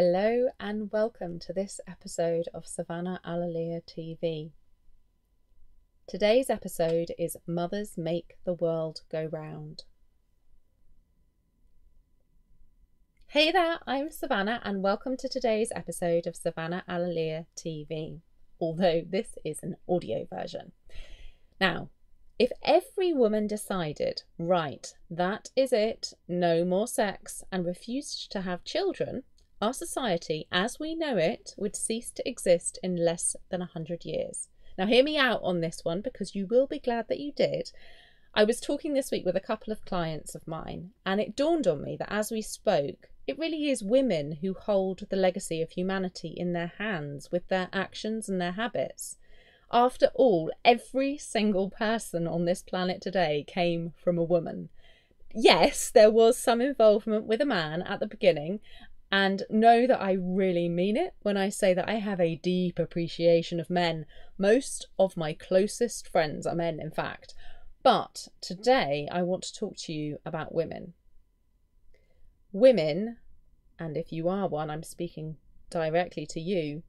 Hello and welcome to this episode of Savannah Alalia TV. Today's episode is Mothers Make the World Go Round. Hey there, I'm Savannah and welcome to today's episode of Savannah Alalia TV, although this is an audio version. Now, if every woman decided, right, that is it, no more sex, and refused to have children, our society, as we know it, would cease to exist in less than a hundred years. Now, hear me out on this one because you will be glad that you did. I was talking this week with a couple of clients of mine, and it dawned on me that as we spoke, it really is women who hold the legacy of humanity in their hands with their actions and their habits. After all, every single person on this planet today came from a woman yes, there was some involvement with a man at the beginning, and know that I really mean it when I say that I have a deep appreciation of men. Most of my closest friends are men, in fact. But today I want to talk to you about women. Women, and if you are one, I'm speaking directly to you,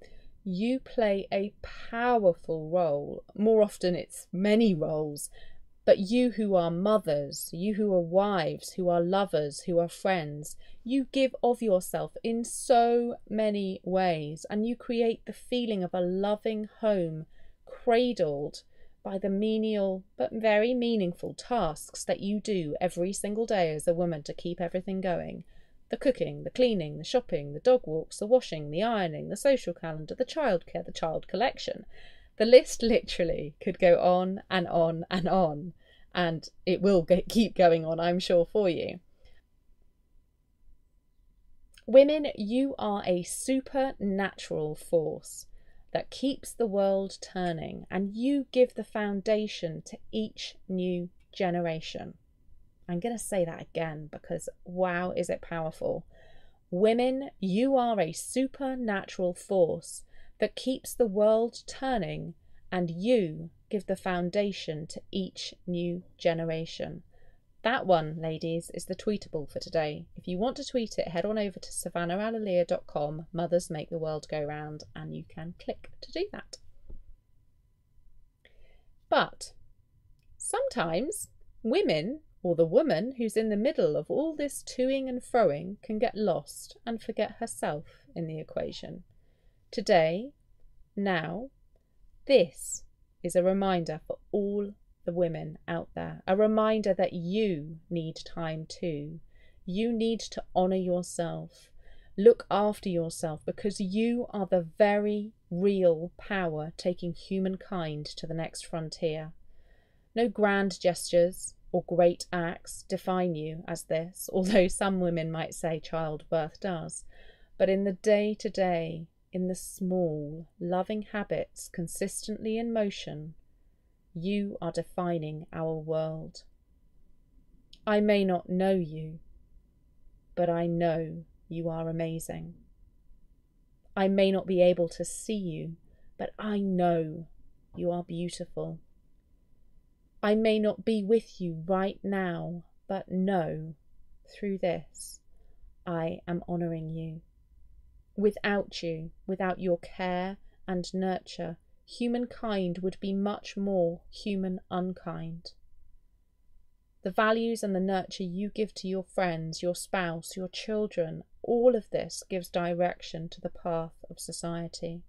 you play a powerful role. More often, it's many roles but you who are mothers, you who are wives, who are lovers, who are friends, you give of yourself in so many ways, and you create the feeling of a loving home, cradled by the menial but very meaningful tasks that you do every single day as a woman to keep everything going. The cooking, the cleaning, the shopping, the dog walks, the washing, the ironing, the social calendar, the childcare, the child collection. The list literally could go on and on and on and it will keep going on, I'm sure, for you. Women, you are a supernatural force that keeps the world turning, and you give the foundation to each new generation. I'm going to say that again because wow, is it powerful. Women, you are a supernatural force that keeps the world turning, and you give the foundation to each new generation. That one, ladies, is the tweetable for today. If you want to tweet it, head on over to savannahalalia.com, Mothers Make the World Go Round, and you can click to do that. But sometimes women, or the woman who's in the middle of all this toing and froing, can get lost and forget herself in the equation. Today, now, this is a reminder for all the women out there, a reminder that you need time too. You need to honour yourself, look after yourself, because you are the very real power taking humankind to the next frontier. No grand gestures or great acts define you as this, although some women might say childbirth does. But in the day to day, in the small, loving habits consistently in motion, you are defining our world. I may not know you, but I know you are amazing. I may not be able to see you, but I know you are beautiful. I may not be with you right now, but know through this I am honouring you. Without you, without your care and nurture, humankind would be much more human unkind. The values and the nurture you give to your friends, your spouse, your children, all of this gives direction to the path of society.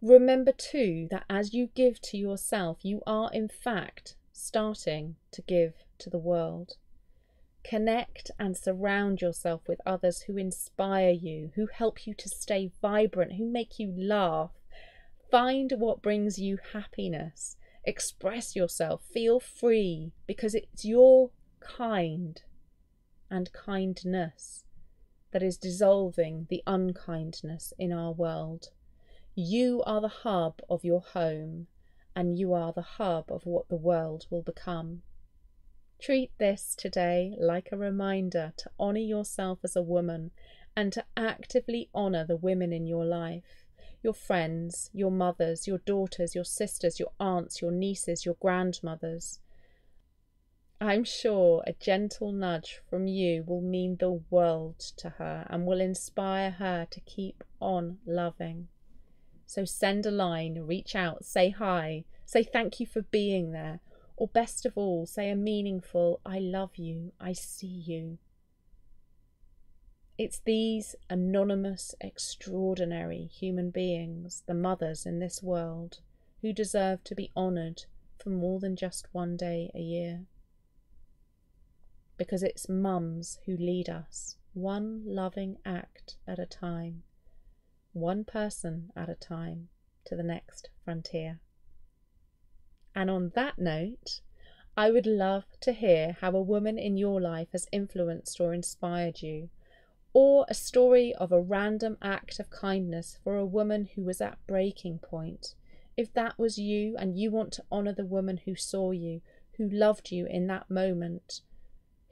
Remember too that as you give to yourself, you are in fact starting to give to the world. Connect and surround yourself with others who inspire you, who help you to stay vibrant, who make you laugh. Find what brings you happiness. Express yourself. Feel free because it's your kind and kindness that is dissolving the unkindness in our world. You are the hub of your home, and you are the hub of what the world will become. Treat this today like a reminder to honour yourself as a woman and to actively honour the women in your life your friends, your mothers, your daughters, your sisters, your aunts, your nieces, your grandmothers. I'm sure a gentle nudge from you will mean the world to her and will inspire her to keep on loving. So send a line, reach out, say hi, say thank you for being there, or best of all, say a meaningful I love you, I see you. It's these anonymous, extraordinary human beings, the mothers in this world, who deserve to be honoured for more than just one day a year because it's mums who lead us, one loving act at a time, one person at a time, to the next frontier. And on that note, I would love to hear how a woman in your life has influenced or inspired you, or a story of a random act of kindness for a woman who was at breaking point. If that was you and you want to honour the woman who saw you, who loved you in that moment,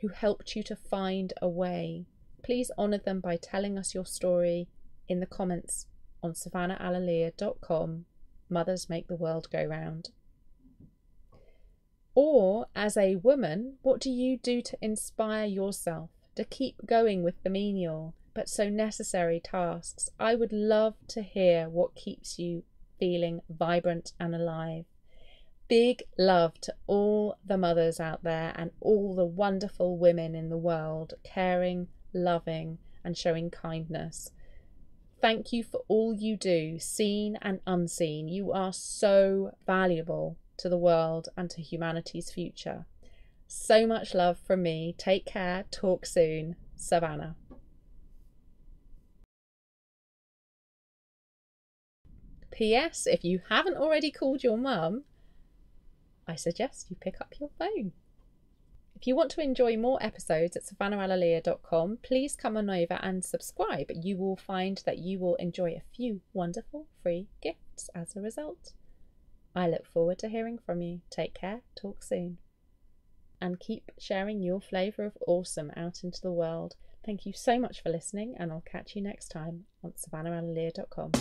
who helped you to find a way. Please honour them by telling us your story in the comments on savannahalalia.com. Mothers make the world go round. Or, as a woman, what do you do to inspire yourself to keep going with the menial but so necessary tasks? I would love to hear what keeps you feeling vibrant and alive. Big love to all the mothers out there and all the wonderful women in the world, caring, loving, and showing kindness. Thank you for all you do, seen and unseen. You are so valuable to the world and to humanity's future. So much love from me. Take care. Talk soon. Savannah. P.S. If you haven't already called your mum, I suggest you pick up your phone. If you want to enjoy more episodes at savannahalalia.com, please come on over and subscribe. You will find that you will enjoy a few wonderful free gifts as a result. I look forward to hearing from you. Take care, talk soon. And keep sharing your flavour of awesome out into the world. Thank you so much for listening, and I'll catch you next time on savannahalalia.com.